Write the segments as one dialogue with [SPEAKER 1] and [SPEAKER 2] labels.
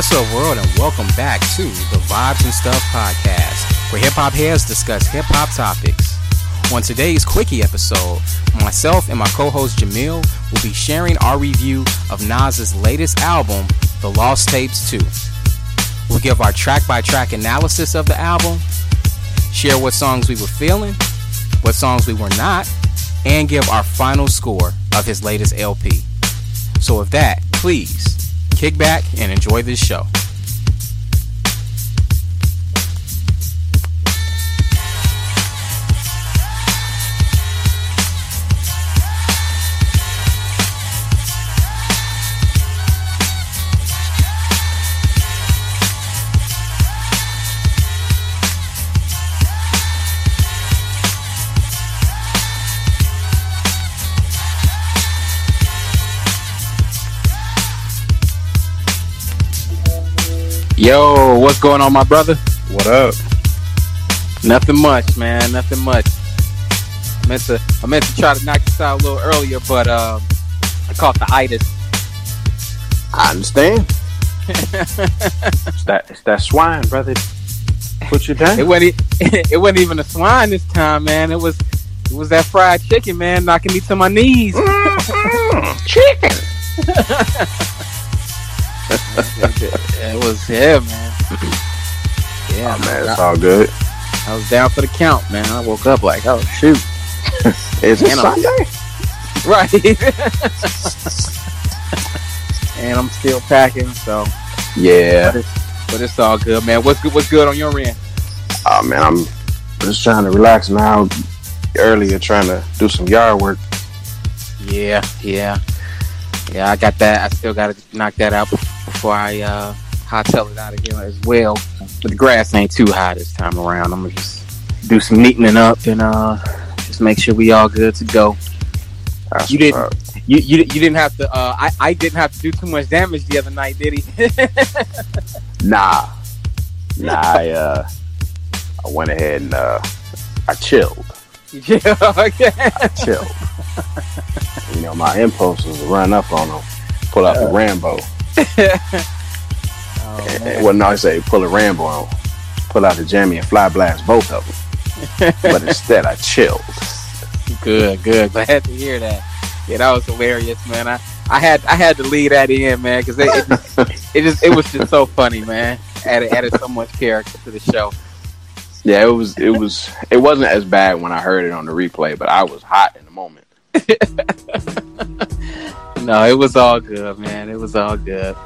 [SPEAKER 1] What's up, world, and welcome back to the Vibes and Stuff podcast, where hip hop heads discuss hip hop topics. On today's Quickie episode, myself and my co host Jamil will be sharing our review of Nas's latest album, The Lost Tapes 2. We'll give our track by track analysis of the album, share what songs we were feeling, what songs we were not, and give our final score of his latest LP. So, with that, please kick back and enjoy this show. Yo, what's going on, my brother?
[SPEAKER 2] What up?
[SPEAKER 1] Nothing much, man. Nothing much. I meant to, I meant to try to knock this out a little earlier, but um, I caught the itis.
[SPEAKER 2] I understand. it's that it's that swine, brother. Put you down.
[SPEAKER 1] It wasn't, it wasn't even a swine this time, man. It was, it was that fried chicken, man, knocking me to my knees.
[SPEAKER 2] Chicken.
[SPEAKER 1] it was, yeah, man. Yeah,
[SPEAKER 2] Oh man, it's all good.
[SPEAKER 1] I was down for the count, man. I woke up like, oh shoot,
[SPEAKER 2] it's it
[SPEAKER 1] And I'm-
[SPEAKER 2] Sunday?
[SPEAKER 1] right. and I'm still packing, so
[SPEAKER 2] Yeah.
[SPEAKER 1] but it's all good, man. What's good? What's good on your end?
[SPEAKER 2] Oh man, I'm just trying to relax now. Earlier, trying to do some yard work.
[SPEAKER 1] Yeah, yeah, yeah. I got that. I still got to knock that out before I uh, hightail it out of here as well. But the grass ain't too high this time around. I'm gonna just do some neatening up and uh, just make sure we all good to go.
[SPEAKER 2] That's
[SPEAKER 1] You didn't-
[SPEAKER 2] up.
[SPEAKER 1] You you, you didn't have to. Uh, I I didn't have to do too much damage the other night, did he?
[SPEAKER 2] Nah, nah. I uh, I went ahead and uh, I chilled.
[SPEAKER 1] yeah. Okay.
[SPEAKER 2] I chilled. you know, my impulse was to run up on them, pull out the Rambo.
[SPEAKER 1] Oh, man.
[SPEAKER 2] well, no, I say pull a Rambo on, pull out the jammy and fly blast both of them. but instead, I chilled.
[SPEAKER 1] Good, good. Glad to hear that. Yeah, that was hilarious, man. I, I had I had to leave that in, man, because it, it, just- it just it was just so funny, man. Added added so much character to the show.
[SPEAKER 2] Yeah, it was. It was. It wasn't as bad when I heard it on the replay, but I was hot in the moment.
[SPEAKER 1] No, it was all good, man. It was all good.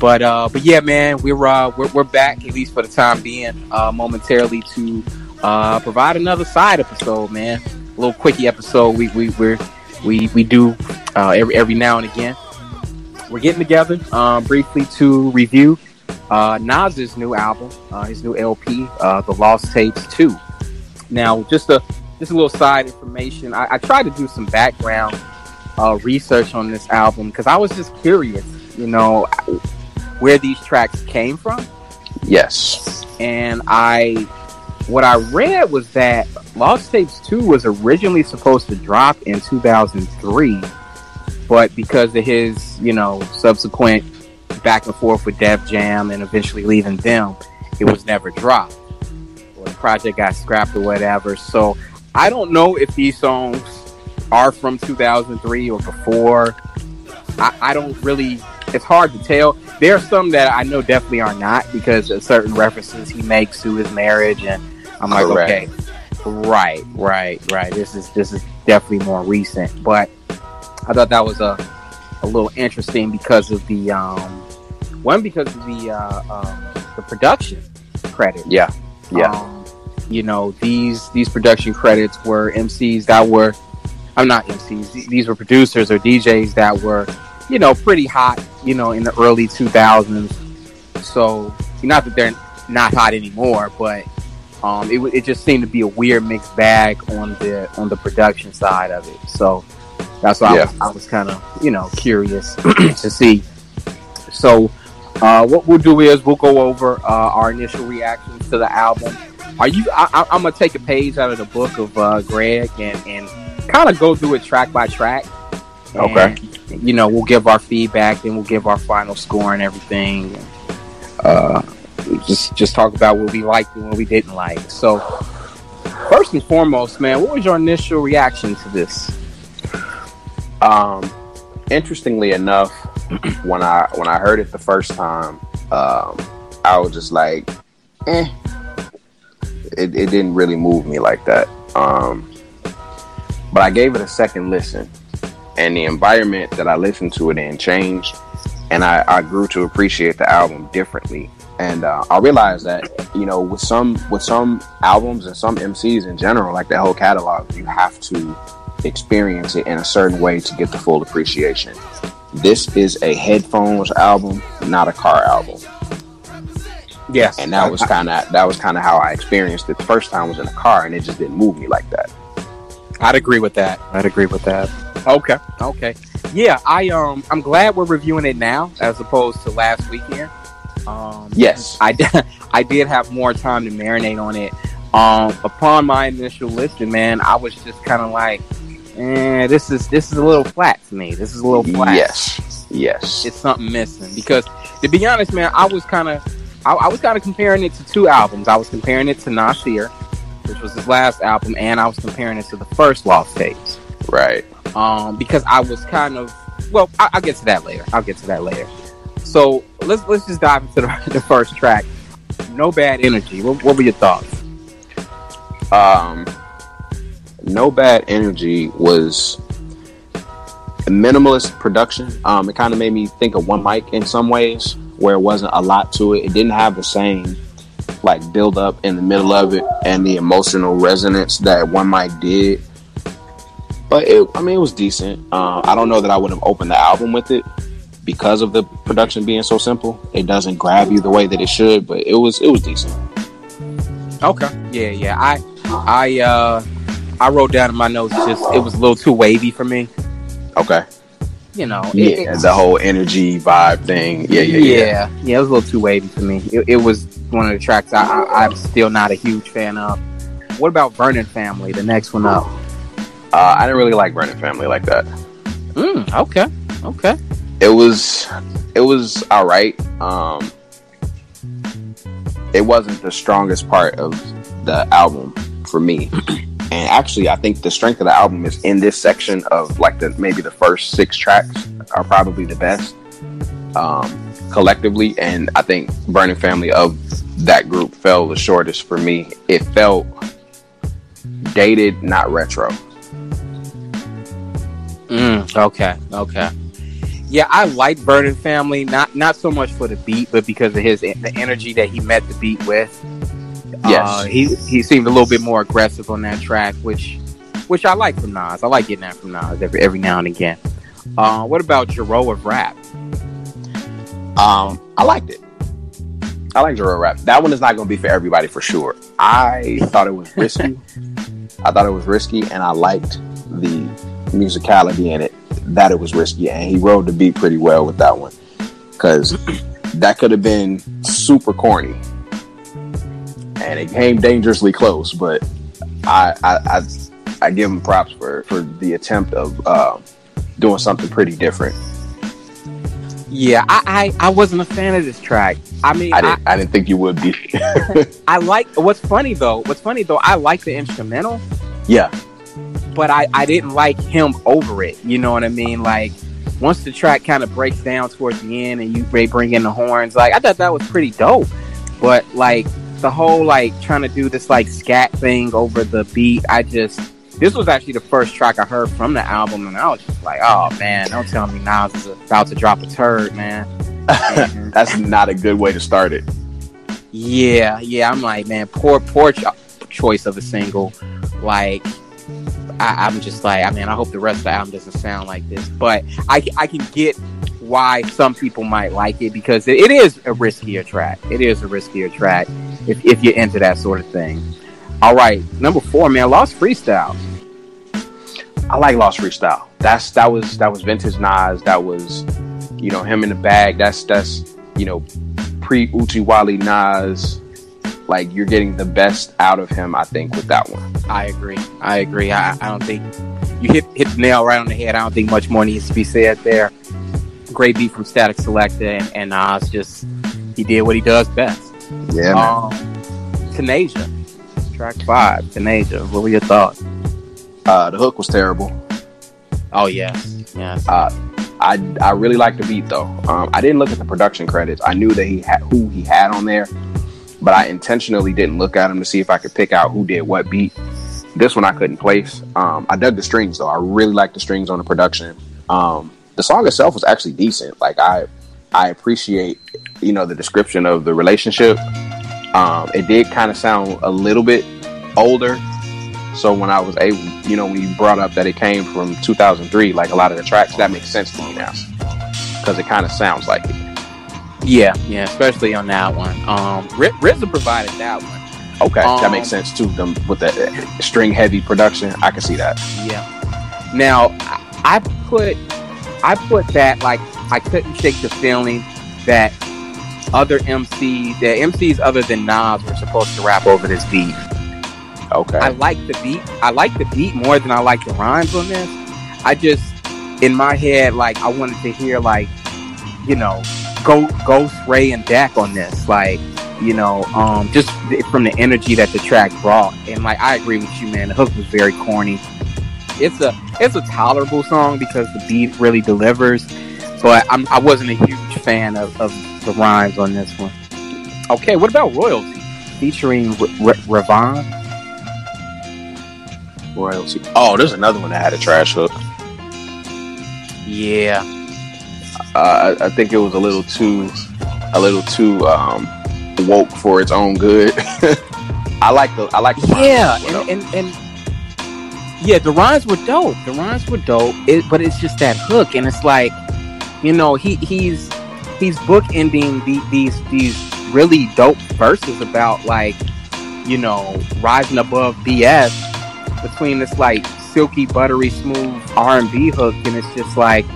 [SPEAKER 1] But uh, but yeah, man, we're uh, we're we're back at least for the time being, uh, momentarily to uh, provide another side episode, man. A little quickie episode. We we we we we do uh, every every now and again. We're getting together um, briefly to review uh, Nas's new album, uh, his new LP, uh, The Lost Tapes Two. Now, just a just a little side information. I, I tried to do some background uh, research on this album because I was just curious, you know, where these tracks came from.
[SPEAKER 2] Yes.
[SPEAKER 1] And I, what I read was that Lost Tapes 2 was originally supposed to drop in 2003, but because of his, you know, subsequent back and forth with Def Jam and eventually leaving them, it was never dropped. Or the project got scrapped or whatever. So I don't know if these songs are from 2003 or before. I, I don't really. It's hard to tell. There are some that I know definitely are not because of certain references he makes to his marriage, and I'm like,
[SPEAKER 2] Correct.
[SPEAKER 1] okay, right, right, right. This is this is definitely more recent, but I thought that was a a little interesting because of the um one because of the uh, um, the production credit.
[SPEAKER 2] Yeah. Yeah.
[SPEAKER 1] Um, you know, these these production credits were MCs that were I'm not MCs. These were producers or DJs that were, you know, pretty hot, you know, in the early 2000s. So, not that they're not hot anymore, but um, it, it just seemed to be a weird mixed bag on the on the production side of it. So that's why I
[SPEAKER 2] Yeah.
[SPEAKER 1] was, I was kind of you know curious to see. So uh, what we'll do is we'll go over uh, our initial reactions to the album. Are you? I, I'm gonna take a page out of the book of uh, Greg and and kind of go through it track by track.
[SPEAKER 2] Okay.
[SPEAKER 1] And, you know, we'll give our feedback, then we'll give our final score and everything. uh, just just talk about what we liked and what we didn't like. So, first and foremost, man, what was your initial reaction to this?
[SPEAKER 2] Um, interestingly enough, when I when I heard it the first time, um, I was just like, eh. It, it didn't really move me like that. Um, but I gave it a second listen, and the environment that I listened to it in changed, and I, I grew to appreciate the album differently. And uh, I realized that you know with some with some albums and some MCs in general, like the whole catalog, you have to experience it in a certain way to get the full appreciation. This is a headphones album, not a car album.
[SPEAKER 1] Yes,
[SPEAKER 2] and that was kind of that was kind of how I experienced it. The first time was in a car, and it just didn't move me like that.
[SPEAKER 1] I'd agree with that. I'd agree with that. Okay, okay, yeah. I um, I'm glad we're reviewing it now as opposed to last weekend. Um,
[SPEAKER 2] yes,
[SPEAKER 1] I I did have more time to marinate on it. Um, upon my initial listen, man, I was just kind of like, eh, this is this is a little flat to me. This is a little flat.
[SPEAKER 2] Yes, yes,
[SPEAKER 1] it's something missing. Because to be honest, man, I was kind of I, I was kind of comparing it to two albums. I was comparing it to Nasir, which was his last album, and I was comparing it to the first Lost Tapes.
[SPEAKER 2] Right.
[SPEAKER 1] Um, because I was kind of well, I, will get to that later. I'll get to that later. So let's let's just dive into the, the first track. No bad energy. What, what were your thoughts?
[SPEAKER 2] Um, no bad energy was a minimalist production. Um, it kind of made me think of one mic in some ways, where it wasn't a lot to it. It didn't have the same like build up in the middle of it and the emotional resonance that one mic did. But it, I mean, it was decent. Uh, I don't know that I would have opened the album with it because of the production being so simple. It doesn't grab you the way that it should, but it was it was decent.
[SPEAKER 1] Okay. Yeah, yeah. I I uh I wrote down in my notes just it was a little too wavy for me.
[SPEAKER 2] Okay.
[SPEAKER 1] You know,
[SPEAKER 2] yeah, it, the whole energy vibe thing. Yeah, yeah,
[SPEAKER 1] yeah, yeah. Yeah, it was a little too wavy for me. It, it was one of the tracks I, I, I'm still not a huge fan of. What about Vernon Family, the next one up?
[SPEAKER 2] Uh, I didn't really like Vernon Family like that.
[SPEAKER 1] Mm, okay, okay.
[SPEAKER 2] It was, it was all right. Um, it wasn't the strongest part of the album for me. And actually, I think the strength of the album is in this section of like the maybe the first six tracks are probably the best um, collectively. And I think Vernon Family of that group fell the shortest for me. It felt dated, not retro.
[SPEAKER 1] Mm, okay, okay. Yeah, I like Vernon Family, not not so much for the beat, but because of his the energy that he met the beat with.
[SPEAKER 2] Yes,
[SPEAKER 1] uh, he he seemed a little bit more aggressive on that track, which which I like from Nas. I like getting that from Nas every every now and again. Uh, what about Jarreau of rap?
[SPEAKER 2] Um, I liked it. I like Jarreau rap. That one is not going to be for everybody for sure. I thought it was risky. I thought it was risky, and I liked the musicality in it. That it was risky, and he rode the beat pretty well with that one because that could have been super corny and it came dangerously close. But I I, I, I give him props for for the attempt of uh, doing something pretty different.
[SPEAKER 1] Yeah, I, I, I wasn't a fan of this track. I mean,
[SPEAKER 2] I didn't, I, I didn't think you would be.
[SPEAKER 1] I like what's funny though. What's funny though, I like the instrumental.
[SPEAKER 2] Yeah,
[SPEAKER 1] but I I didn't like him over it. You know what I mean? Like once the track kind of breaks down towards the end and you bring in the horns, like I thought that was pretty dope. But like the whole like trying to do this like scat thing over the beat, I just this was actually the first track I heard from the album, and I was just like, oh man, don't tell me Nas is about to drop a turd, man.
[SPEAKER 2] That's not a good way to start it.
[SPEAKER 1] Yeah, yeah, I'm like, man, poor, poor cho- choice of a single. Like, I, am just like, I mean, I hope the rest of the album doesn't sound like this, but I, I can get why some people might like it because it, it is a riskier track. It is a riskier track if, if you're into that sort of thing. All right, number four, man, Lost Freestyle.
[SPEAKER 2] I like Lost Freestyle. That's that was that was vintage Nas. That was you know him in the bag. That's that's you know pre Oochie Wally Nas. Like you're getting the best out of him. I think with that one.
[SPEAKER 1] I agree. I agree. I, I don't think you hit hit the nail right on the head. I don't think much more needs to be said there. Great beat from Static Selektah and, and Nas just he did what he does best.
[SPEAKER 2] Yeah,
[SPEAKER 1] Um, Tanasia, track five, Tanasia. What were your thoughts?
[SPEAKER 2] uh, the hook was terrible.
[SPEAKER 1] Oh yes, yes.
[SPEAKER 2] Uh, I I really like the beat though. Um, I didn't look at the production credits. I knew that he had who he had on there, but I intentionally didn't look at them to see if I could pick out who did what beat. This one I couldn't place. Um, I dug the strings though. I really liked the strings on the production. Um, the song itself was actually decent. Like I I appreciate you know the description of the relationship. Um, it did kind of sound a little bit older. So when I was able, you know, when you brought up that it came from 2003, like a lot of the tracks, that makes sense to me now because it kind of sounds like it.
[SPEAKER 1] Yeah, yeah, especially on that one. Um, R- RZA provided that one.
[SPEAKER 2] Okay, that
[SPEAKER 1] Um,
[SPEAKER 2] makes sense too. Them with the uh, string heavy production, I can see that.
[SPEAKER 1] Yeah. Now I I put I put that like I couldn't shake the feeling that other MCs, that MCs other than Nas were supposed to rap over this beat.
[SPEAKER 2] Okay,
[SPEAKER 1] I like the beat. I like the beat more than I like the rhymes on this. I just in my head like I wanted to hear like you know go Ghost Ray and Dak on this like you know um just from the energy that the track brought and like I agree with you man the hook was very corny. It's a it's a tolerable song because the beat really delivers, but I'm, I wasn't a huge fan of, of the rhymes on this one. Okay, what about Royalty featuring R- R- Ravon?
[SPEAKER 2] royalty. Oh, there's another one that had a trash hook.
[SPEAKER 1] Yeah,
[SPEAKER 2] Uh, I, I think it was a little too, a little too um, woke for its own good. I like the I like the
[SPEAKER 1] yeah,
[SPEAKER 2] rhymes,
[SPEAKER 1] and, and and yeah, the rhymes were dope. The rhymes were dope. It, but it's just that hook, and it's like, you know, he he's he's bookending the, these these really dope verses about like, you know, rising above BS between this like silky, buttery, smooth R and B hook, and it's just like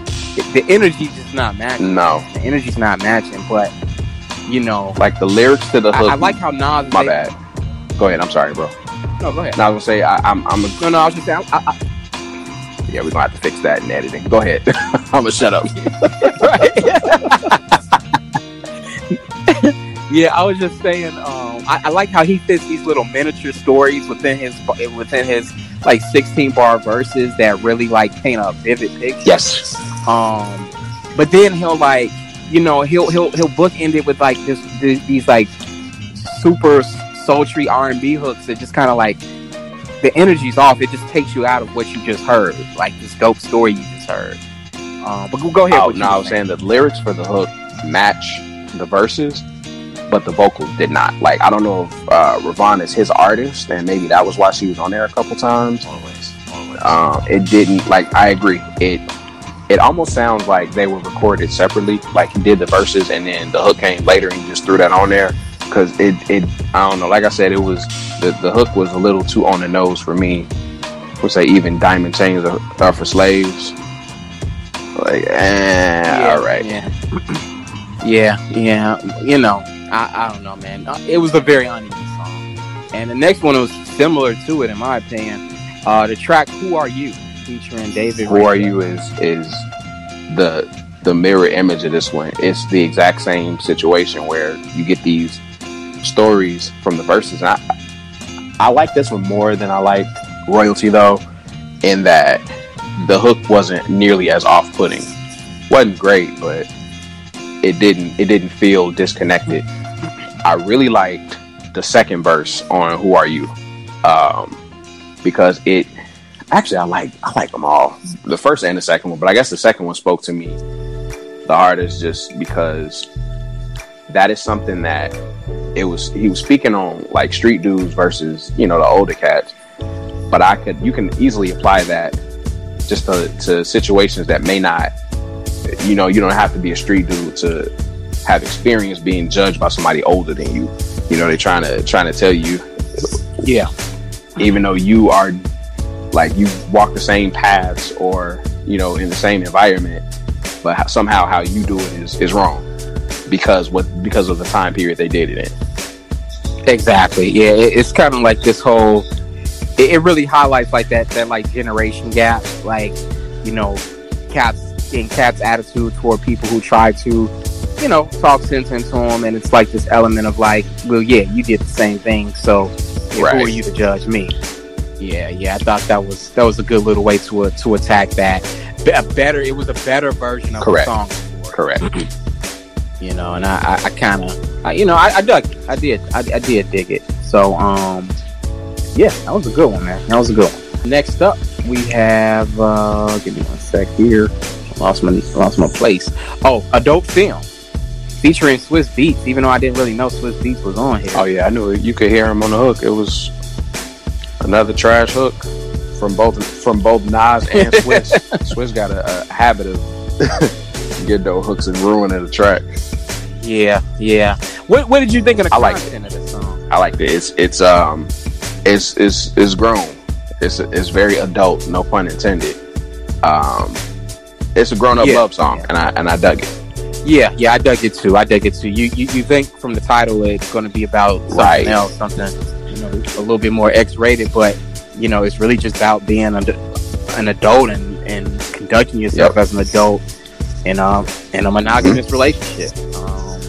[SPEAKER 1] the energy's just not matching.
[SPEAKER 2] no,
[SPEAKER 1] The energy's not matching, but you know,
[SPEAKER 2] like the lyrics to the hook.
[SPEAKER 1] I like how Nas.
[SPEAKER 2] my bad. Go ahead. I'm sorry, bro.
[SPEAKER 1] No, go ahead.
[SPEAKER 2] Now I was gonna say I, I'm I'm a,
[SPEAKER 1] No, no, I was just saying. I, I,
[SPEAKER 2] yeah we're gonna have to fix that in editing. Go ahead. I'm gonna shut up.
[SPEAKER 1] yeah, I was just saying. Um, I, I like how he fits these little miniature stories within his within his like 16 bar verses that really like paint a vivid picture.
[SPEAKER 2] Yes.
[SPEAKER 1] Um, but then he'll like, you know, he'll he'll he'll bookend it with like this, th- these like super sultry R and B hooks that just kind of like the energy's off. It just takes you out of what you just heard, like this dope story you just heard. Um, but go, go ahead.
[SPEAKER 2] Oh no, I was saying the lyrics for the hook match the verses, but the vocals did not. Like I don't know if uh, Ravon is his artist, and maybe that was why she was on there a couple times.
[SPEAKER 3] Always, always.
[SPEAKER 2] Um, it didn't like I agree. It it almost sounds like they were recorded separately. Like he did the verses and then the hook came later and he just threw that on there. Cause it it I don't know. Like I said, it was the the hook was a little too on the nose for me. Would say even diamond chains are, are for slaves. Like eh, all right.
[SPEAKER 1] Yeah. yeah, yeah. You know, I, I don't know, man. Uh, It was a very uneven song. And the next one was similar to it, in my opinion. Uh, the track "Who Are You" featuring David.
[SPEAKER 2] Who are you is is the the mirror image of this one. It's the exact same situation where you get these stories from the verses. And I I like this one more than I liked Royalty though, in that the hook wasn't nearly as off putting. wasn't great, but it didn't it didn't feel disconnected. I really liked the second verse on Who Are You? Um, because it actually I like I like them all. The first and the second one, but I guess the second one spoke to me the hardest just because that is something that it was he was speaking on like street dudes versus, you know, the older cats. But I could you can easily apply that just to, to situations that may not you know, you don't have to be a street dude to have experience being judged by somebody older than you. You know, they're trying to trying to tell you
[SPEAKER 1] Yeah,
[SPEAKER 2] even though you are like you walk the same paths or you know in the same environment but ho- somehow how you do it is is wrong because what because of the time period they did it in
[SPEAKER 1] exactly. Yeah, it, it's kind of like this whole. It, it really highlights like that that like generation gap, like you know, cats in cats' attitude toward people who try to you know, talk sense into him, and it's like this element of like, well, yeah, you did the same thing, so
[SPEAKER 2] Right.
[SPEAKER 1] who are you to judge me? Yeah, yeah, I thought that was that was a good little way to to attack that. A better, it was a better version of
[SPEAKER 2] Correct.
[SPEAKER 1] the song. before,
[SPEAKER 2] Correct.
[SPEAKER 1] You know, and I, I, I kind of, I, you know, I, I dug. I did, I, I did dig it. So, um, yeah, that was a good one, man. That was a good one. Next up, we have, uh, give me one sec here. Lost my, lost my place. Oh, Adult Film featuring Swizz Beatz. Even though I didn't really know Swizz Beatz was on here.
[SPEAKER 2] Oh yeah, I knew it. You could hear him on the hook. It was another trash hook from both from both Nas and Swizz. Swizz got a, a habit of getting those hooks and ruining the track.
[SPEAKER 1] Yeah, yeah. What, what did you think of the
[SPEAKER 2] I like
[SPEAKER 1] content of this song?
[SPEAKER 2] I like it. It's it's um it's it's it's grown. It's it's very adult. No pun intended. Um, it's a grown up
[SPEAKER 1] Yeah.
[SPEAKER 2] love song, and I and I dug it.
[SPEAKER 1] Yeah, yeah, I dug it too. I dug it too. You, you, you think from the title it's going to be about something
[SPEAKER 2] Right.
[SPEAKER 1] else, something you know a little bit more X-rated, but you know it's really just about being an, an adult and, and conducting yourself
[SPEAKER 2] Yep.
[SPEAKER 1] as an adult in a in a monogamous relationship. Um,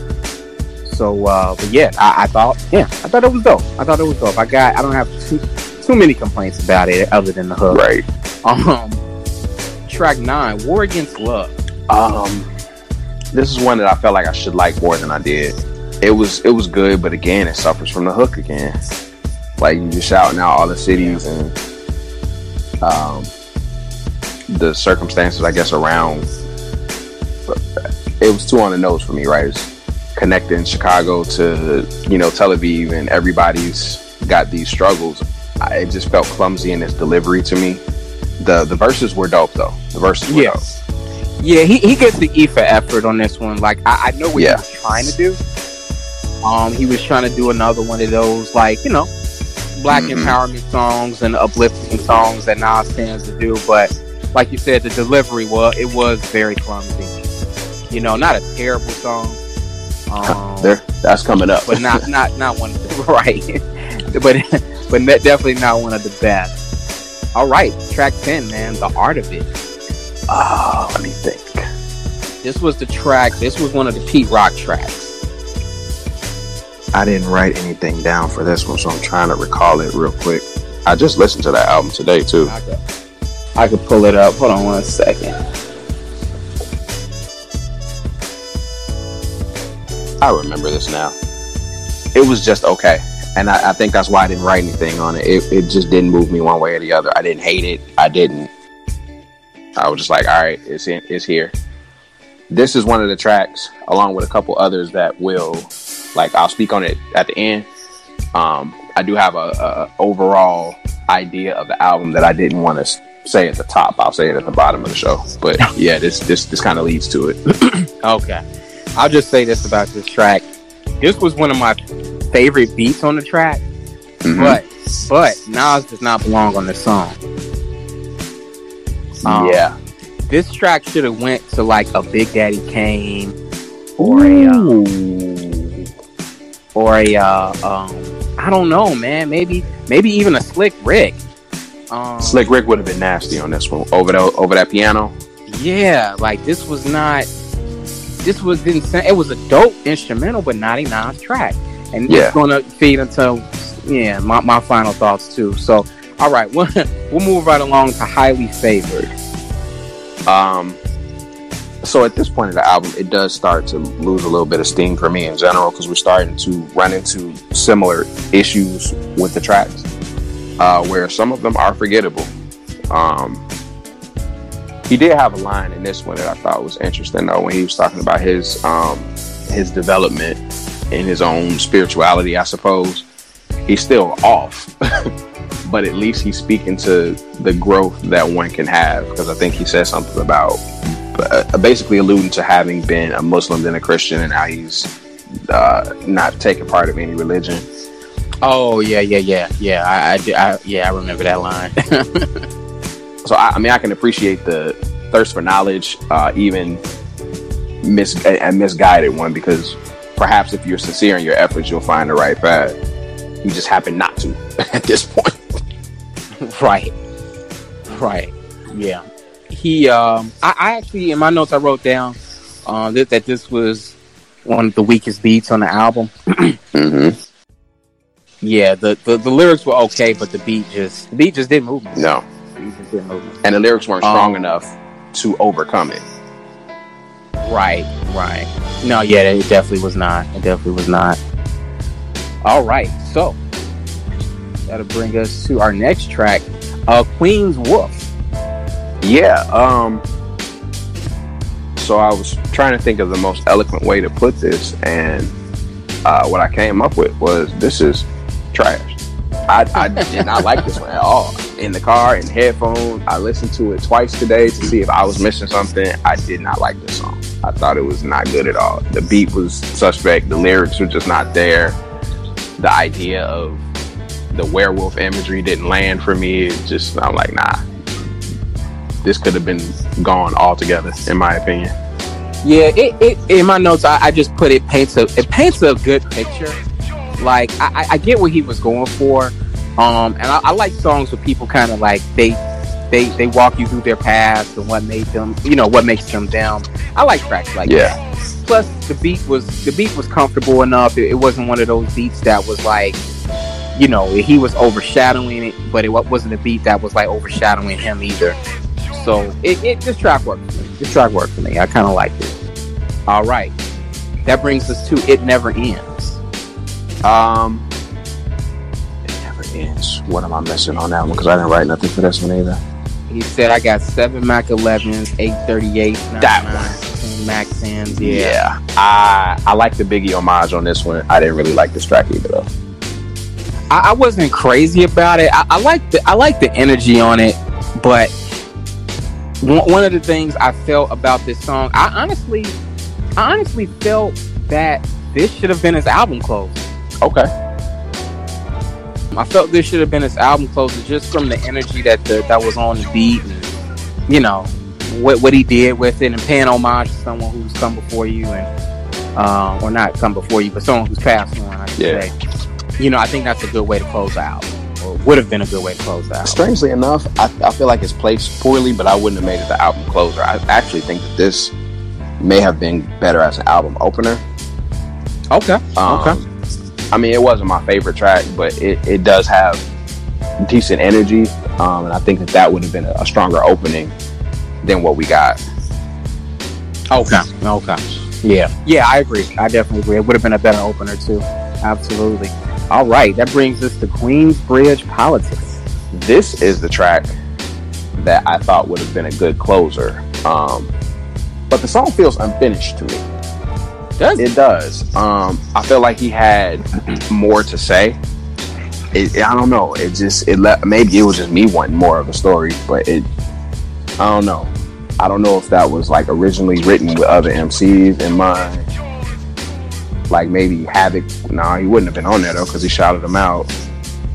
[SPEAKER 1] so, uh, but yeah, I, I thought, yeah, I thought it was dope. I thought it was dope. I got, I don't have too too many complaints about it other than the hook.
[SPEAKER 2] Right.
[SPEAKER 1] Um, track nine, War Against Love.
[SPEAKER 2] Um, this is one that I felt like I should like more than I did. It was it was good, but again, it suffers from the hook again. Like you just shouting out all the cities and um, the circumstances, I guess, around. It was too on the nose for me, right? It's connecting Chicago to you know Tel Aviv, and everybody's got these struggles. I, it just felt clumsy in its delivery to me. The the verses were dope though. Were.
[SPEAKER 1] Yes. Yeah, he, he gets the E for effort on this one. Like I, I know what
[SPEAKER 2] Yeah.
[SPEAKER 1] he was trying to do. Um, he was trying to do another one of those, like you know, black
[SPEAKER 2] Mhm.
[SPEAKER 1] empowerment songs and uplifting songs that Nas tends to do. But like you said, the delivery was it was very clumsy. You know, not a terrible song, um,
[SPEAKER 2] There, that's coming up.
[SPEAKER 1] but not not not one right. but but definitely not one of the best. All right, track ten, man, the art of it.
[SPEAKER 2] Ah, let me think.
[SPEAKER 1] This was the track. This was one of the Pete Rock tracks.
[SPEAKER 2] I didn't write anything down for this one, so I'm trying to recall it real quick. I just listened to that album today too.
[SPEAKER 1] I could, I could pull it up. Hold on one second.
[SPEAKER 2] I remember this now. It was just okay, and I, I think that's why I didn't write anything on it. it. It just didn't move me one way or the other. I didn't hate it. I didn't. I was just like, all right, it's in, it's here. This is one of the tracks, along with a couple others that will, like, I'll speak on it at the end. Um, I do have a, a overall idea of the album that I didn't want to say at the top. I'll say it at the bottom of the show. But yeah, this this this kind of leads to it.
[SPEAKER 1] Okay. I'll just say this about this track. This was one of my favorite beats on the track,
[SPEAKER 2] Mhm.
[SPEAKER 1] but but Nas does not belong on this song. Um,
[SPEAKER 2] yeah.
[SPEAKER 1] This track should have went to like a Big Daddy Kane or a uh, or a uh, um I don't know, man. Maybe maybe even a Slick Rick. Um,
[SPEAKER 2] Slick Rick would have been nasty on this one over the over that piano.
[SPEAKER 1] Yeah, like this was not. This was insane. It was a dope instrumental, but not a Nas track, and
[SPEAKER 2] Yeah.
[SPEAKER 1] it's gonna feed into yeah my, my final thoughts too. So, all right, we'll, we'll move right along to highly favored.
[SPEAKER 2] Um, so at this point of the album, it does start to lose a little bit of steam for me in general because we're starting to run into similar issues with the tracks, uh, where some of them are forgettable. Um, he did have a line in this one that I thought was interesting though when he was talking about his um, his development in his own spirituality. I suppose he's still off. but at least he's speaking to the growth that one can have because I think he said something about uh, basically alluding to having been a Muslim then a Christian and now he's uh, not taking part of any religion.
[SPEAKER 1] Oh yeah, yeah, yeah, yeah. I, I, I yeah, I remember that line.
[SPEAKER 2] So I, I mean, I can appreciate the thirst for knowledge, uh, even mis a, a misguided one, because perhaps if you're sincere in your efforts, you'll find the right path. You just happen not to at this point.
[SPEAKER 1] right, right. Yeah. He. Um. I, I actually in my notes I wrote down um that, that this was one of the weakest beats on the album.
[SPEAKER 2] hmm
[SPEAKER 1] Yeah, the, the, the lyrics were okay, but the beat just the beat just didn't move me.
[SPEAKER 2] No,
[SPEAKER 1] just didn't move me.
[SPEAKER 2] and the lyrics weren't strong
[SPEAKER 1] Um,
[SPEAKER 2] enough to overcome it.
[SPEAKER 1] Right, right. No, yeah, it definitely was not. It definitely was not. All right, so that'll bring us to our next track, uh, Queen's Wolf.
[SPEAKER 2] Yeah. Um. So I was trying to think of the most eloquent way to put this, and uh, what I came up with was this is trash. I, I did not like this one at all. In the car, in headphones, I listened to it twice today to see if I was missing something. I did not like this song. I thought it was not good at all. The beat was suspect. The lyrics were just not there. The idea of the werewolf imagery didn't land for me. It just I'm like, nah, this could have been gone altogether, in my opinion.
[SPEAKER 1] Yeah, it, it in my notes I, I just put it paints a it paints a good picture. Like I, I- get what he was going for, um, and I, I like songs where people kind of like they they they walk you through their past and what made them, you know, what makes them down. I like tracks like
[SPEAKER 2] Yeah.
[SPEAKER 1] that. Plus, the beat was the beat was comfortable enough. It, it wasn't one of those beats that was like, you know, he was overshadowing it, but it wasn't a beat that was like overshadowing him either. So it, it this track worked for me. This track worked for me. I kind of liked it. All right, that brings us to "It Never Ends."
[SPEAKER 2] Um, it never ends. What am I missing on that one? Because I didn't write nothing for this one either.
[SPEAKER 1] He said, "I got seven Mac 11s, eight 38,
[SPEAKER 2] That
[SPEAKER 1] one, Mac 10s. Yeah,
[SPEAKER 2] I I like the Biggie homage on this one. I didn't really like this track either though.
[SPEAKER 1] I, I wasn't crazy about it. I, I like the I like the energy on it, but one, one of the things I felt about this song, I honestly, I honestly felt that this should have been his album close.
[SPEAKER 2] Okay.
[SPEAKER 1] I felt this should have been his album closer just from the energy that the, that was on the beat and you know what what he did with it and paying homage to someone who's come before you and uh, or not come before you but someone who's passed on I should
[SPEAKER 2] Yeah.
[SPEAKER 1] say. You know, I think that's a good way to close out. Or would have been a good way to close out.
[SPEAKER 2] Strangely enough, I, I feel like it's placed poorly, but I wouldn't have made it the album closer. I actually think that this may have been better as an album opener.
[SPEAKER 1] Okay.
[SPEAKER 2] Um,
[SPEAKER 1] okay.
[SPEAKER 2] I mean, it wasn't my favorite track, but it, it does have decent energy, um, and I think that that would have been a, a stronger opening than what we got.
[SPEAKER 1] Okay. Okay. Yeah. Yeah, I agree. I definitely agree. It would have been a better opener too. Absolutely. All right. That brings us to Queensbridge Politics.
[SPEAKER 2] This is the track that I thought would have been a good closer, um, but the song feels unfinished to me.
[SPEAKER 1] Does
[SPEAKER 2] It does. Um, I feel like he had more to say. It, I don't know. It just it maybe it was just me wanting more of a story, but it. I don't know. I don't know if that was like originally written with other MCs in mind. Like maybe Havoc. Nah, he wouldn't have been on there though because he shouted him out.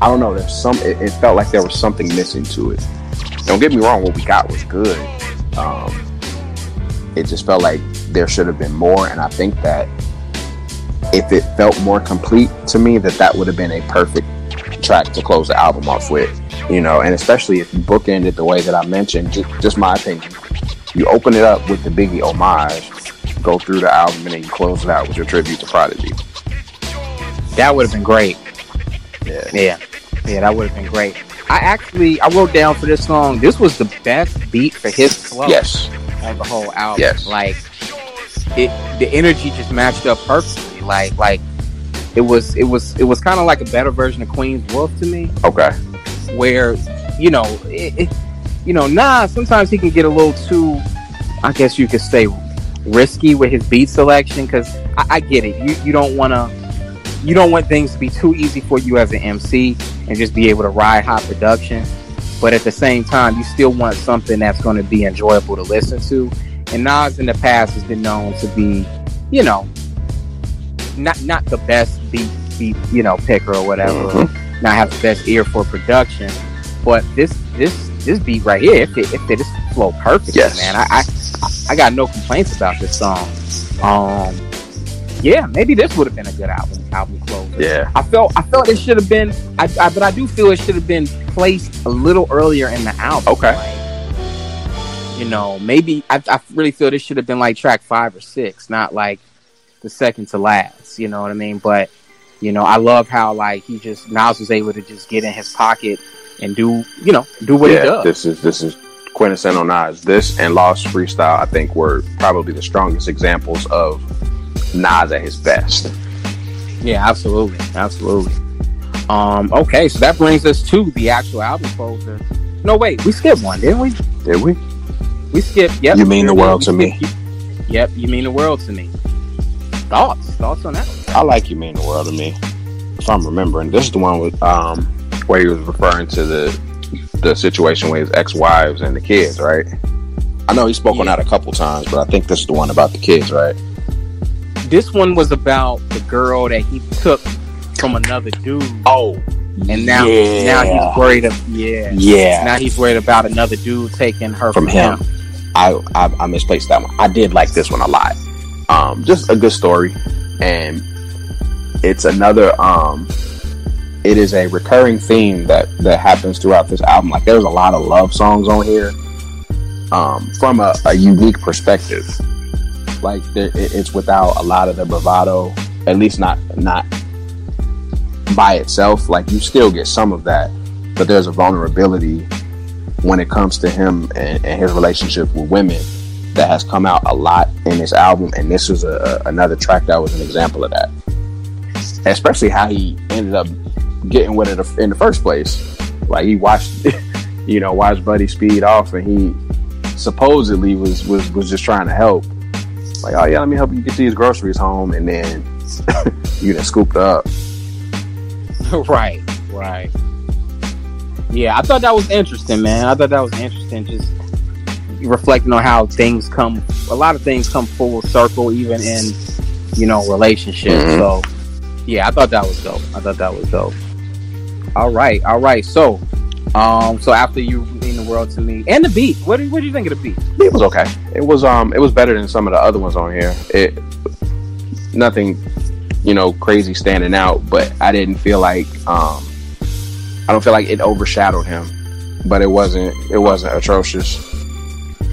[SPEAKER 2] I don't know. There's some. It, it felt like there was something missing to it. Don't get me wrong. What we got was good. Um, it just felt like there should have been more, and I think that if it felt more complete to me, that that would have been a perfect track to close the album off with. You know, and especially if you bookend it the way that I mentioned, just, just my opinion. You open it up with the Biggie homage, go through the album, and then you close it out with your tribute to Prodigy.
[SPEAKER 1] that would have been great.
[SPEAKER 2] Yeah.
[SPEAKER 1] Yeah. Yeah, that would have been great. I actually I wrote down for this song, this was the best beat for his flow
[SPEAKER 2] Yes.
[SPEAKER 1] on the whole album.
[SPEAKER 2] Yes.
[SPEAKER 1] Like it the energy just matched up perfectly. Like like it was it was it was kind of like a better version of Queen's Wolf to me.
[SPEAKER 2] Okay.
[SPEAKER 1] where you know it, it, you know nah sometimes he can get a little too i guess you could say risky with his beat selection because I, I get it you you don't want to you don't want things to be too easy for you as an mc and just be able to ride high production but at the same time you still want something that's going to be enjoyable to listen to and nas in the past has been known to be you know not not the best beat beat you know picker or whatever
[SPEAKER 2] Mhm.
[SPEAKER 1] not have the best ear for production. But this this this beat right here, if it if it just flow perfectly,
[SPEAKER 2] Yes.
[SPEAKER 1] man. I, I I got no complaints about this song. Um yeah, maybe this would have been a good album album closer.
[SPEAKER 2] Yeah.
[SPEAKER 1] I felt I felt it should have been I, I but I do feel it should have been placed a little earlier in the album.
[SPEAKER 2] Okay.
[SPEAKER 1] Like, you know, maybe I, I really feel this should have been like track five or six, not like the second to last. You know what I mean? But you know, I love how like he just Nas was able to just get in his pocket and do you know do what
[SPEAKER 2] yeah,
[SPEAKER 1] he does.
[SPEAKER 2] This is this is quintessential Nas. This and Lost Freestyle, I think, were probably the strongest examples of Nas at his best.
[SPEAKER 1] Yeah, absolutely, absolutely. Um, okay, so that brings us to the actual album closer. No, wait, we skipped one, didn't we?
[SPEAKER 2] Did we?
[SPEAKER 1] We skipped. Yep.
[SPEAKER 2] You mean the world to me?
[SPEAKER 1] Yep, you mean the world to me. Thoughts? Thoughts on that?
[SPEAKER 2] I like you mean the world to me. If I'm remembering, this is the one with um where he was referring to the the situation with his ex-wives and the kids, right? I know he spoke yeah. on that a couple times, but I think this is the one about the kids, right?
[SPEAKER 1] This one was about the girl that he took from another dude.
[SPEAKER 2] Oh,
[SPEAKER 1] and now yeah. now he's worried. Of, yeah,
[SPEAKER 2] yeah.
[SPEAKER 1] Now he's worried about another dude taking her
[SPEAKER 2] from, from him. him. I, I I misplaced that one. I did like this one a lot. Um, just a good story, and it's another um it is a recurring theme that that happens throughout this album. Like there's a lot of love songs on here, um, from a, a unique perspective. Like there, it's without a lot of the bravado, at least not not by itself. Like you still get some of that, but there's a vulnerability when it comes to him and, and his relationship with women that has come out a lot in this album. And this was a, another track that was an example of that. Especially how he ended up getting with it in the first place. Like he watched, you know, watched Buddy speed off, and he supposedly was was was just trying to help. Like, oh yeah, let me help you get these groceries home, and then you just scooped up.
[SPEAKER 1] right, right. Yeah, I thought that was interesting, man. I thought that was interesting. Just reflecting on how things come, a lot of things come full circle, even in you know relationships. Mm-hmm. So, yeah, I thought that was dope. I thought that was dope. All right, all right. So, um, so after you mean the world to me and the beat, what do what do you think of the beat?
[SPEAKER 2] It was okay. It was um, it was better than some of the other ones on here. It nothing, you know, crazy standing out, but I didn't feel like um, I don't feel like it overshadowed him, but it wasn't it wasn't atrocious.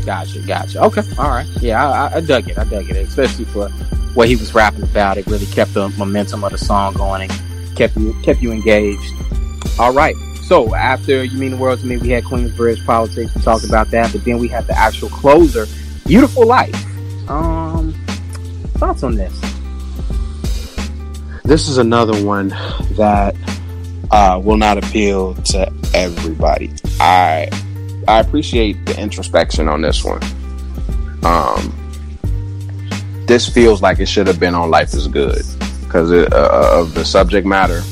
[SPEAKER 1] Gotcha, gotcha. Okay, all right. Yeah, I, I dug it. I dug it, especially for what he was rapping about. It really kept the momentum of the song going and kept you kept you engaged. All right. So after You Mean the World to Me, we had Queensbridge politics. We talked about that, but then we had the actual closer, Beautiful Life. Um, thoughts on this?
[SPEAKER 2] This is another one that uh, will not appeal to everybody. I I appreciate the introspection on this one. Um, this feels like it should have been on Life is Good because uh, of the subject matter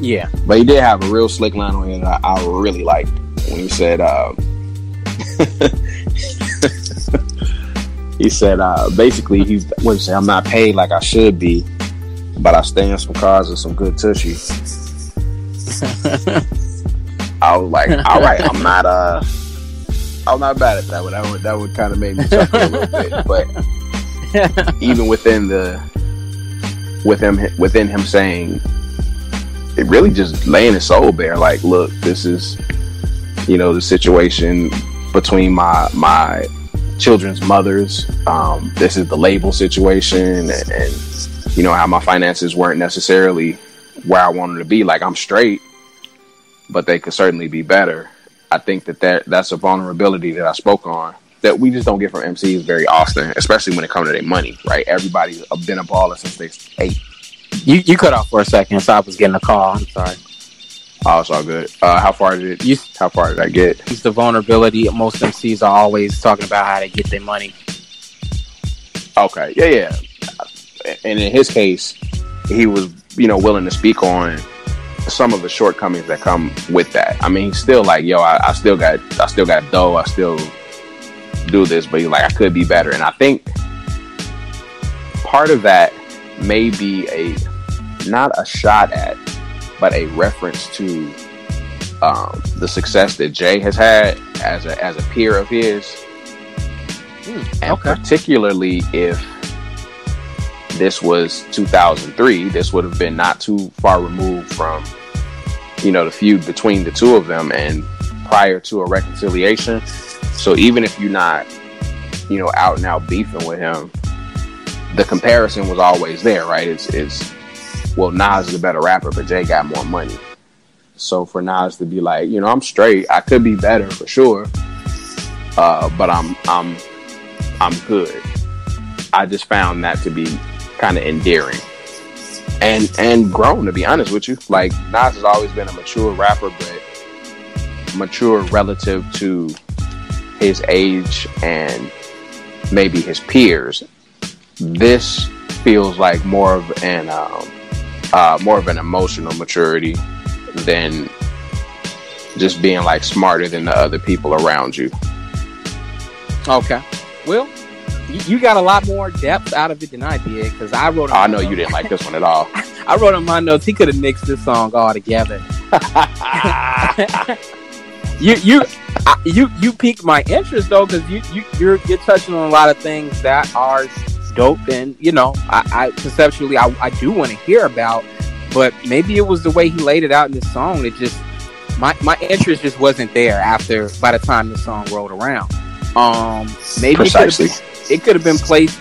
[SPEAKER 1] yeah.
[SPEAKER 2] But he did have a real slick line on here that I, I really liked when he said, uh, he said, uh, basically, he's, what he say? I'm not paid like I should be, but I stay in some cars and some good tushy. I was like, all right, I'm not, uh, I'm not bad at that one. That would, that would kind of make me chuckle a little bit, but even within the, with him, within him saying, it really just laying his soul bare. Like, look, this is, you know, the situation between my my children's mothers. Um, this is the label situation, and, and you know how my finances weren't necessarily where I wanted to be. Like, I'm straight, but they could certainly be better. I think that, that that's a vulnerability that I spoke on that we just don't get from MCs very often, especially when it comes to their money, right? Everybody's been a baller since they eight,
[SPEAKER 1] you you cut off for a second, so I was getting a call. I'm sorry.
[SPEAKER 2] Oh, it's all good. Uh, how far did it, you? How far did I get?
[SPEAKER 1] It's the vulnerability. Most MCs are always talking about how they get their money.
[SPEAKER 2] Okay. Yeah, yeah. And in his case, he was, you know, willing to speak on some of the shortcomings that come with that. I mean, he's still like, yo, I, I still got, I still got dough. I still do this, but he's like, I could be better. And I think part of that may be a not a shot at, but a reference to um, the success that Jay has had as a as a peer of his, mm, and okay. particularly if this was 2003, this would have been not too far removed from you know the feud between the two of them and prior to a reconciliation. So even if you're not you know out and out beefing with him, the comparison was always there, right? It's, it's well, Nas is a better rapper, but Jay got more money. So for Nas to be like, you know, I'm straight. I could be better for sure, uh, but I'm I'm I'm good. I just found that to be kind of endearing and and grown. To be honest with you, like Nas has always been a mature rapper, but mature relative to his age and maybe his peers. This feels like more of an um, uh, more of an emotional maturity than just being like smarter than the other people around you.
[SPEAKER 1] Okay. Well, you, you got a lot more depth out of it than I did because I wrote.
[SPEAKER 2] Oh, I know you didn't like this one at all.
[SPEAKER 1] I wrote on my notes. He could have mixed this song all together. you you I, you you piqued my interest though because you you you're you're touching on a lot of things that are dope and you know I, I conceptually I, I do want to hear about but maybe it was the way he laid it out in this song it just my, my interest just wasn't there after by the time the song rolled around um maybe
[SPEAKER 2] Precisely.
[SPEAKER 1] it could have been placed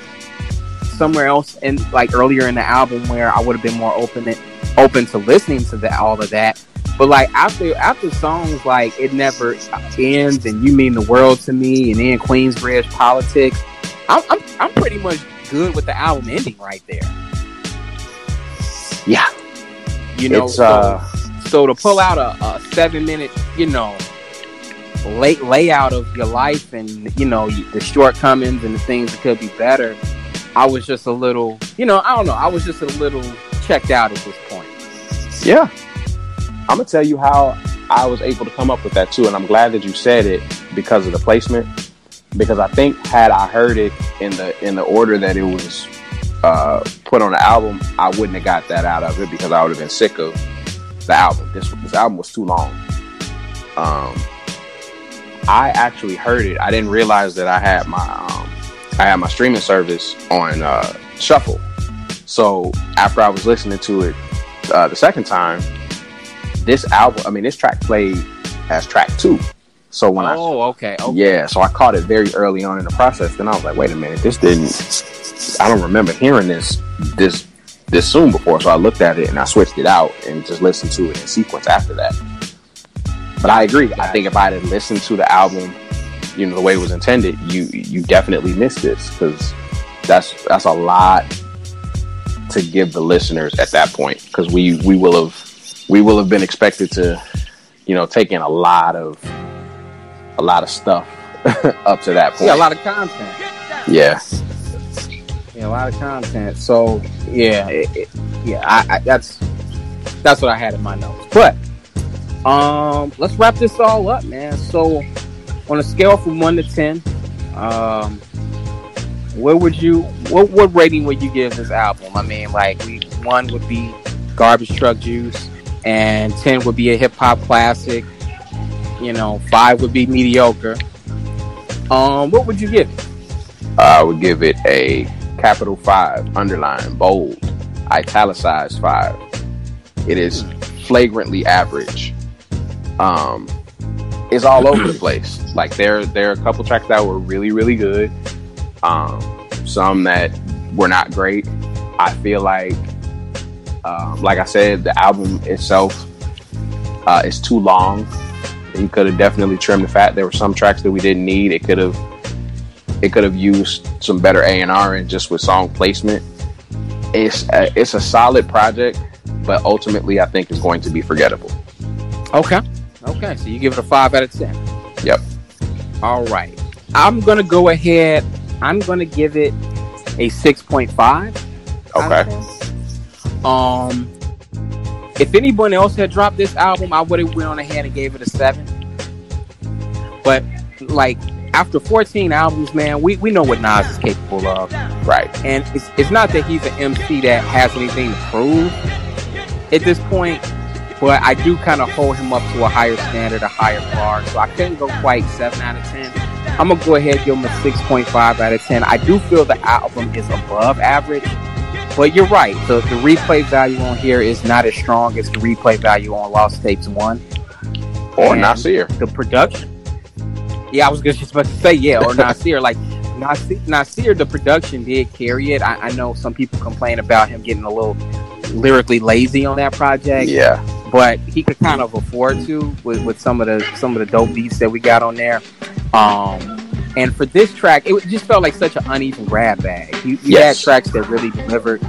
[SPEAKER 1] somewhere else and like earlier in the album where I would have been more open open to listening to that all of that but like after after songs like it never ends and you mean the world to me and then Queensbridge politics I'm, I'm, I'm pretty much good with the album ending right there
[SPEAKER 2] yeah
[SPEAKER 1] you know
[SPEAKER 2] It's,
[SPEAKER 1] so,
[SPEAKER 2] uh,
[SPEAKER 1] so to pull out a, a seven minute you know late layout of your life and you know the shortcomings and the things that could be better i was just a little you know i don't know i was just a little checked out at this point
[SPEAKER 2] Yeah. I'm gonna tell you how I was able to come up with that too, and I'm glad that you said it because of the placement. Because I think had I heard it in the in the order that it was uh, put on the album, I wouldn't have got that out of it because I would have been sick of the album. This this album was too long. Um, I actually heard it. I didn't realize that I had my um, I had my streaming service on uh, shuffle. So after I was listening to it uh, the second time, this album, I mean, this track played as track two. So when I
[SPEAKER 1] oh okay okay
[SPEAKER 2] yeah, so I caught it very early on in the process. Then I was like, wait a minute, this didn't. I don't remember hearing this this this soon before. So I looked at it and I switched it out and just listened to it in sequence after that. But I agree. I think if I had listened to the album, you know, the way it was intended, you you definitely missed this because that's that's a lot to give the listeners at that point because we we will have we will have been expected to you know take in a lot of a lot of stuff up to that point.
[SPEAKER 1] yeah a lot of content.
[SPEAKER 2] Yeah.
[SPEAKER 1] yeah a lot of content. So yeah it, it, yeah I, I that's that's what i had in my notes. But um let's wrap this all up man. So on a scale from 1 to 10 um what would you what what rating would you give this album? I mean like we one would be garbage truck juice and 10 would be a hip-hop classic you know five would be mediocre um what would you give it
[SPEAKER 2] I would give it a capital five, underline, bold, italicized five. It is flagrantly average. Um, it's all over the place. Like there, there are a couple tracks that were really, really good. Um, some that were not great. I feel like, um, like I said, the album itself uh, is too long. You could have definitely trimmed the fat. There were some tracks that we didn't need. It could have it could have used some better A and R and just with song placement. It's a, it's a solid project, but ultimately I think it's going to be forgettable.
[SPEAKER 1] okay okay so you give it a five out of ten
[SPEAKER 2] Yep.
[SPEAKER 1] all right i'm gonna go ahead i'm gonna give it a 6.5
[SPEAKER 2] Okay.
[SPEAKER 1] Um, if anyone else had dropped this album, I would have went on ahead and gave it a seven. But like after 14 albums, man, we, we know what Nas is capable of,
[SPEAKER 2] Right.
[SPEAKER 1] and it's it's not that he's an MC that has anything to prove at this point. But I do kind of hold him up to a higher standard, a higher bar. So I couldn't go quite seven out of ten. I'm gonna go ahead and give him a 6.5 out of 10. I do feel the album is above average, but you're right. The the replay value on here is not as strong as the replay value on Lost Tapes One.
[SPEAKER 2] Or
[SPEAKER 1] And
[SPEAKER 2] Nasir.
[SPEAKER 1] The production. Yeah, I was just about to say yeah, or Nasir. Like Nasir, Nasir, the production did carry it. I, I know some people complain about him getting a little lyrically lazy on that project.
[SPEAKER 2] Yeah,
[SPEAKER 1] but he could kind of afford to with, with some of the some of the dope beats that we got on there. Um, and for this track, it just felt like such an uneven grab bag. You, you
[SPEAKER 2] Yes.
[SPEAKER 1] had tracks that really delivered,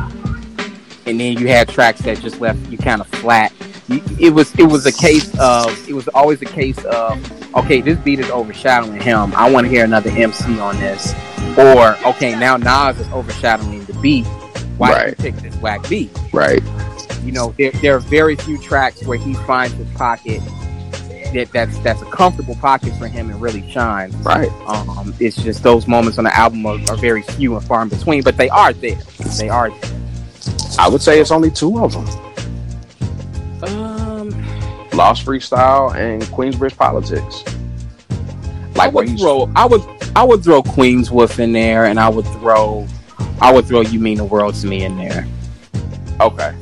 [SPEAKER 1] and then you had tracks that just left you kind of flat. You, it was it was a case of it was always a case of okay, this beat is overshadowing him. I want to hear another MC on this, or okay, now Nas is overshadowing the beat. Why did you
[SPEAKER 2] Right.
[SPEAKER 1] pick this whack beat?
[SPEAKER 2] right.
[SPEAKER 1] you know, there, there are very few tracks where he finds his pocket that that's that's a comfortable pocket for him and really shines.
[SPEAKER 2] Right.
[SPEAKER 1] Um, it's just those moments on the album are, are very few and far in between, but they are there. They are. There.
[SPEAKER 2] I would say it's only two of them:
[SPEAKER 1] Um,
[SPEAKER 2] Lost Freestyle and Queensbridge Politics. Like where
[SPEAKER 1] would throw. I would. I would throw Queen's Wolf in there, and I would throw. I would throw You Mean the World to Me in there.
[SPEAKER 2] okay.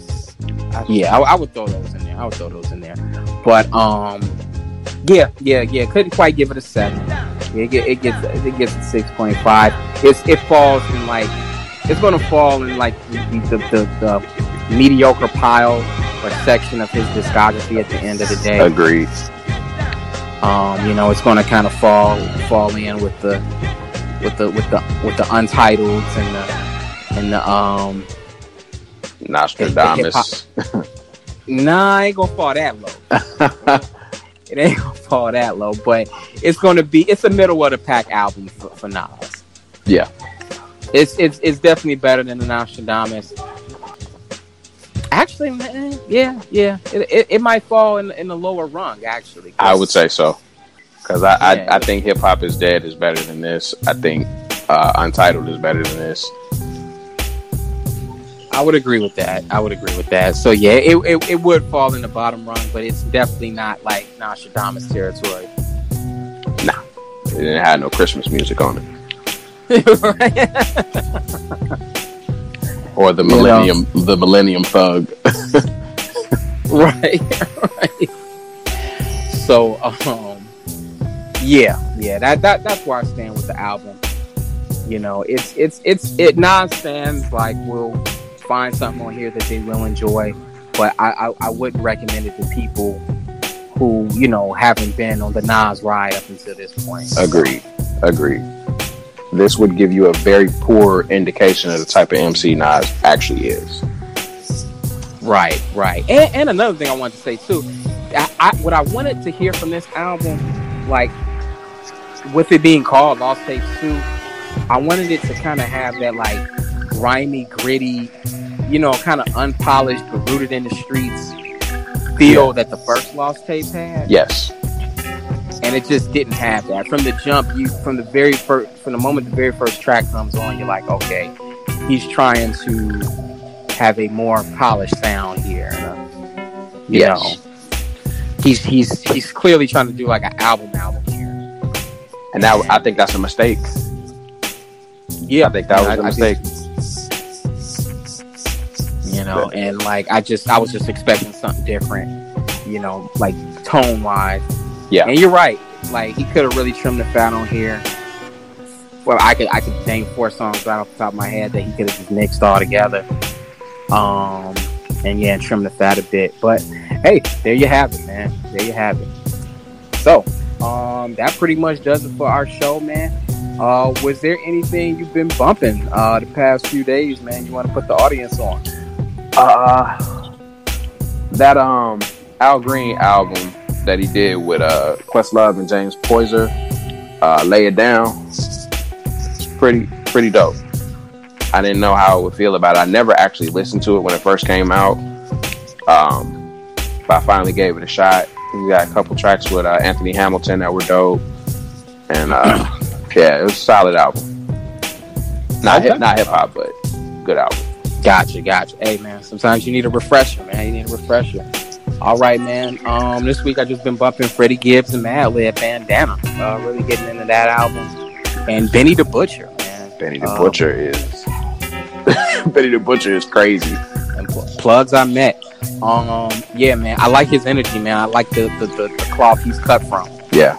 [SPEAKER 1] Yeah, I, I would throw those in there. I would throw those in there. But um, yeah, yeah, yeah. Couldn't quite give it a seven. It, get, it gets it gets a six point five. It's it falls in like it's gonna fall in like the the, the, the mediocre pile or section of his discography at the end of the day.
[SPEAKER 2] Agreed.
[SPEAKER 1] Um, you know, it's gonna kind of fall fall in with the with the with the with the untitled and the and the um.
[SPEAKER 2] Nostradamus.
[SPEAKER 1] Nah, I ain't gonna fall that low. it ain't gonna fall that low, but it's gonna be it's a middle of the pack album for, for Nas.
[SPEAKER 2] Yeah.
[SPEAKER 1] It's it's it's definitely better than the Nostradamus. Actually, man, yeah, yeah, it, it, it might fall in in the lower rung. Actually,
[SPEAKER 2] I would say so. Because I,
[SPEAKER 1] Yeah.
[SPEAKER 2] I, I think Hip Hop is Dead is better than this. I think uh, Untitled is better than this.
[SPEAKER 1] I would agree with that. I would agree with that. So yeah, it, it, it would fall in the bottom rung, but it's definitely not like Nostradamus territory.
[SPEAKER 2] Nah, it didn't have no Christmas music on it. Or the
[SPEAKER 1] You know.
[SPEAKER 2] Millennium the Millennium Thug.
[SPEAKER 1] right, right. So, um, yeah, yeah, that, that that's where I stand with the album. You know, it's it's it's it. Nas fans like will find something on here that they will enjoy, but I I, I wouldn't recommend it to people who you know haven't been on the Nas ride up until this point.
[SPEAKER 2] Agreed. Agreed. This would give you a very poor indication of the type of MC Nas actually is.
[SPEAKER 1] Right, right. And, and another thing I wanted to say too, I, I, what I wanted to hear from this album, like with it being called Lost Tapes 2, I wanted it to kind of have that like grimy, gritty, you know, kind of unpolished but rooted in the streets feel that the first Lost tape had.
[SPEAKER 2] Yes.
[SPEAKER 1] And it just didn't have that. From the jump, you from the very first from the moment the very first track comes on, you're like, okay, he's trying to have a more polished sound here. uh, You
[SPEAKER 2] Yes.
[SPEAKER 1] know, he's he's he's clearly trying to do like an album album here.
[SPEAKER 2] And that I think that's a mistake.
[SPEAKER 1] Yeah,
[SPEAKER 2] I think that was
[SPEAKER 1] I-
[SPEAKER 2] a
[SPEAKER 1] I
[SPEAKER 2] mistake.
[SPEAKER 1] you know, and like I just I was just expecting something different, you know, like tone wise.
[SPEAKER 2] Yeah.
[SPEAKER 1] and you're right. Like he could have really trimmed the fat on here. Well, I could I could name four songs right off the top of my head that he could have just mixed all together. Um, and yeah, trim the fat a bit. But hey, there you have it, man. There you have it. So, um, that pretty much does it for our show, man. Uh, was there anything you've been bumping uh the past few days, man? You want to put the audience on?
[SPEAKER 2] Uh, that um Al Green album that he did with uh Questlove and James Poyser, uh, Lay It Down. It's pretty pretty dope. I didn't know how I would feel about it. I never actually listened to it when it first came out. Um, but I finally gave it a shot. We got a couple tracks with uh, Anthony Hamilton that were dope, and uh, yeah, it was a solid album. Not
[SPEAKER 1] Okay.
[SPEAKER 2] hip, not hip hop, but good album.
[SPEAKER 1] Gotcha, gotcha. Hey, man, sometimes you need a refresher, man. You need a refresher. All right, man. Um, this week I just been bumping Freddie Gibbs and Madlib Bandana. Uh, really getting into that album. And Benny the Butcher, man.
[SPEAKER 2] Benny the
[SPEAKER 1] Um,
[SPEAKER 2] Butcher is Benny the Butcher is crazy.
[SPEAKER 1] And pl- plugs I met. Um, yeah, man. I like his energy, man. I like the the, the, the cloth he's cut from.
[SPEAKER 2] Yeah,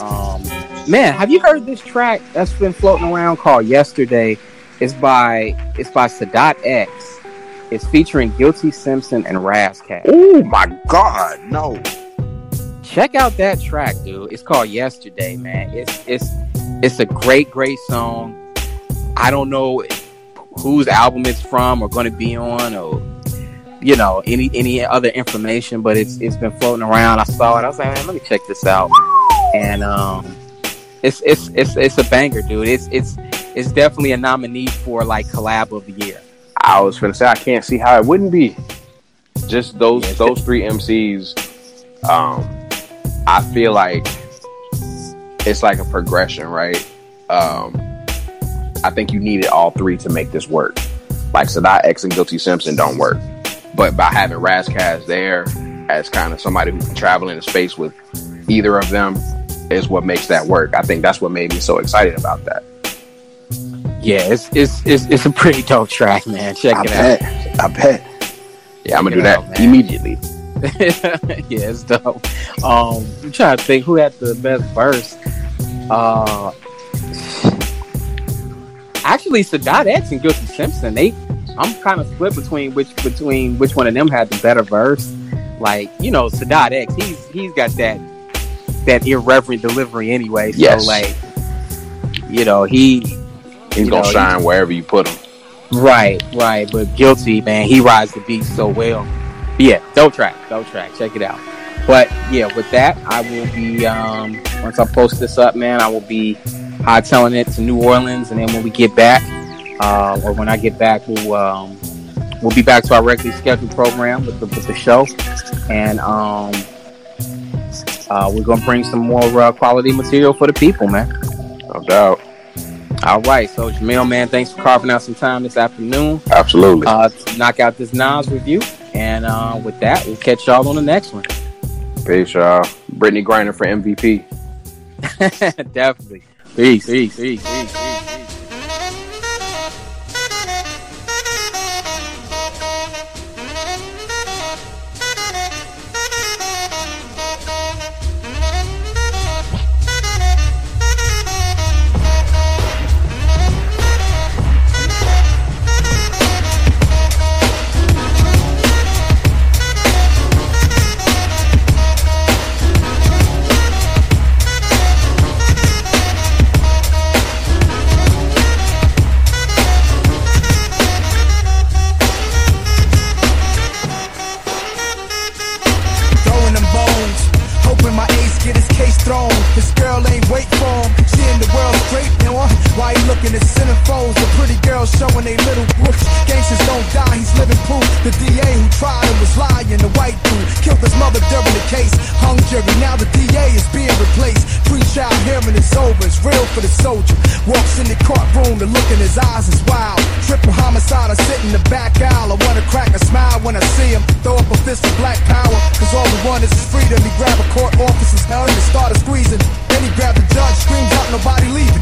[SPEAKER 1] Um, man, have you heard this track that's been floating around called "Yesterday"? It's by it's by Sadat X. It's featuring Guilty Simpson and Kass.
[SPEAKER 2] Oh my god, no!
[SPEAKER 1] Check out that track, dude. It's called "Yesterday," man. It's it's it's a great, great song. I don't know whose album it's from or going to be on or you know any any other information, but it's it's been floating around. I saw it. I was like, man, let me check this out. And um, it's it's it's it's a banger, dude. It's it's it's definitely a nominee for like collab of the year.
[SPEAKER 2] I was gonna say I can't see how it wouldn't be. Just those those three MCs. Um, I feel like it's like a progression, right? Um, I think you needed all three to make this work. Like Sadat X and Guilty Simpson don't work, but by having Ras Kass there as kind of somebody who can travel into space with either of them is what makes that work. I think that's what made me so excited about that.
[SPEAKER 1] Yeah, it's it's it's, it's a pretty dope track, man. Check I it
[SPEAKER 2] bet.
[SPEAKER 1] out.
[SPEAKER 2] I bet. Yeah, I'm gonna do that out, immediately.
[SPEAKER 1] yeah, it's dope. Um, I'm trying to think who had the best verse. Uh, actually, Sadat X and Guilty Simpson. They, I'm kind of split between which between which one of them had the better verse. Like you know, Sadat X, he's he's got that that irreverent delivery anyway. So yes. like, you know, he
[SPEAKER 2] he's gonna know, shine he, wherever you put him.
[SPEAKER 1] Right, right. But guilty, man, he rides the beat so well. But yeah, dope track, dope track. Check it out. But yeah, with that, I will be um once I post this up, man, I will be hightailing it to New Orleans, and then when we get back, uh, or when I get back, we'll um, we'll be back to our regularly scheduled program with the, with the show, and um, uh, we're gonna bring some more uh, quality material for the people, man.
[SPEAKER 2] No doubt.
[SPEAKER 1] All right, so Jamil, man, thanks for carving out some time this afternoon.
[SPEAKER 2] Absolutely.
[SPEAKER 1] Uh, to knock out this Nas review, and uh, with that, we'll catch y'all on the next one.
[SPEAKER 2] Peace, y'all. Brittney Griner for MVP.
[SPEAKER 1] Definitely. Peace, peace, peace, peace, the
[SPEAKER 4] look in his
[SPEAKER 5] eyes is wild. Triple
[SPEAKER 4] homicide, I sit in the back aisle. I wanna crack a smile when I see him. Throw
[SPEAKER 5] up a fist of black power, cause all we want is freedom. He grab a court officer's helmet and started squeezing. Then he grabbed the judge, screamed out, nobody leave.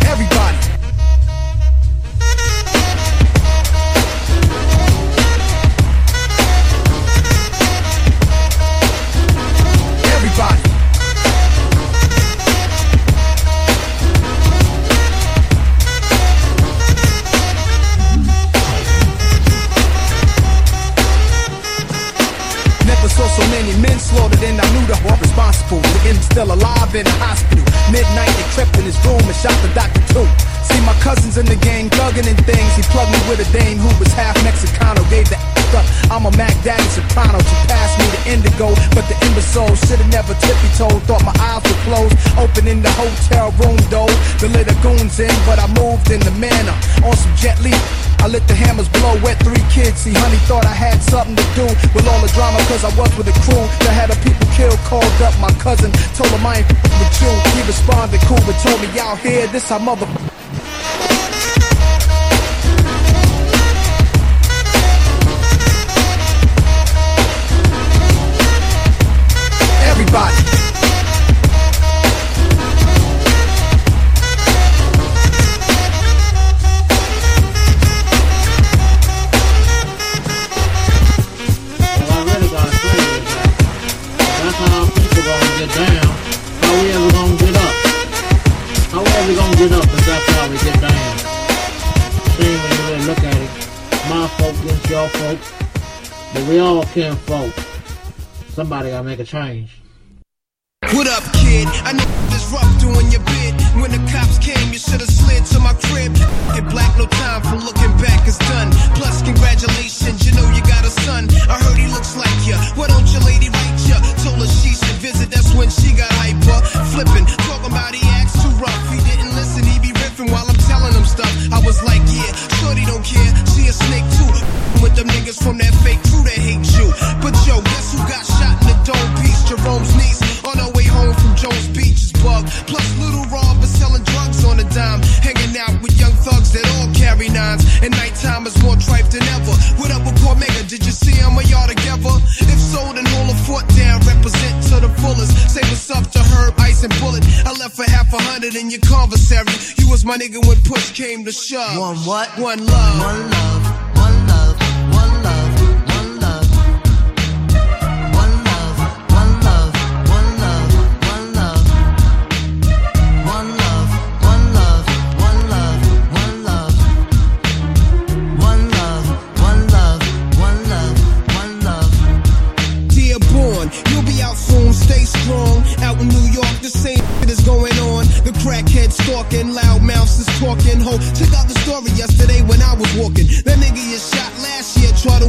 [SPEAKER 5] Peace. this our mother. We all can folk. Somebody gotta make a change.
[SPEAKER 3] What up, kid? I know this rough doing your bid. When the cops came, you should've slid to my crib. Get black, no time for looking back, it's done. Plus, congratulations, you know you got a son. I heard he looks like ya. Why don't your lady write ya? Told her she should visit, that's when she got hyper. Flipping, talking about he acts too rough. He didn't listen, he be riffing while I'm telling him stuff. I was like, yeah, shorty don't care, she a snake too. With them niggas from that fake crew that hate you. But yo, guess who got shot in the dome piece? Jerome's niece on her way home from Jones Beach is bug. Plus, little Rob is selling drugs on a dime. Hanging out with young thugs that all carry nines. And nighttime is more tripe than ever. What up with Cormega? Did you see him? Are y'all? Ice, and Bullet. I left for half a hundred in your conversary. You was my nigga when push came to shove.
[SPEAKER 6] One what?
[SPEAKER 3] One love.
[SPEAKER 6] One love, one love, one love,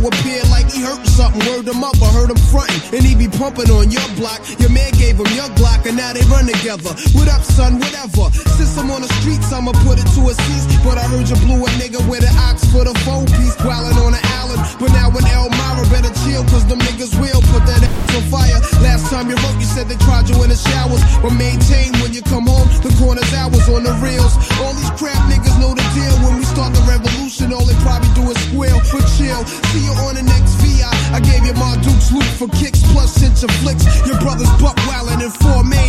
[SPEAKER 3] appear like he hurt something. Word him up, I heard him frontin'. And he be pumping on your block. Your man gave him your Glock, and now they run together. What up, son? Whatever. Since I'm on the streets, I'ma put it to a cease. But I heard you blew a nigga with an ox for the four piece. Growling on the island. But now in Elmira, better chill, cause them niggas will put that ass on fire. Last time you wrote, you said they tried you in the showers. But maintain when you come home, the corner's hours on the reels. All these crap niggas know the see you on the next VI. I gave you my Duke's loot for kicks plus cinch of flicks. Your brother's buck wildin' in four main.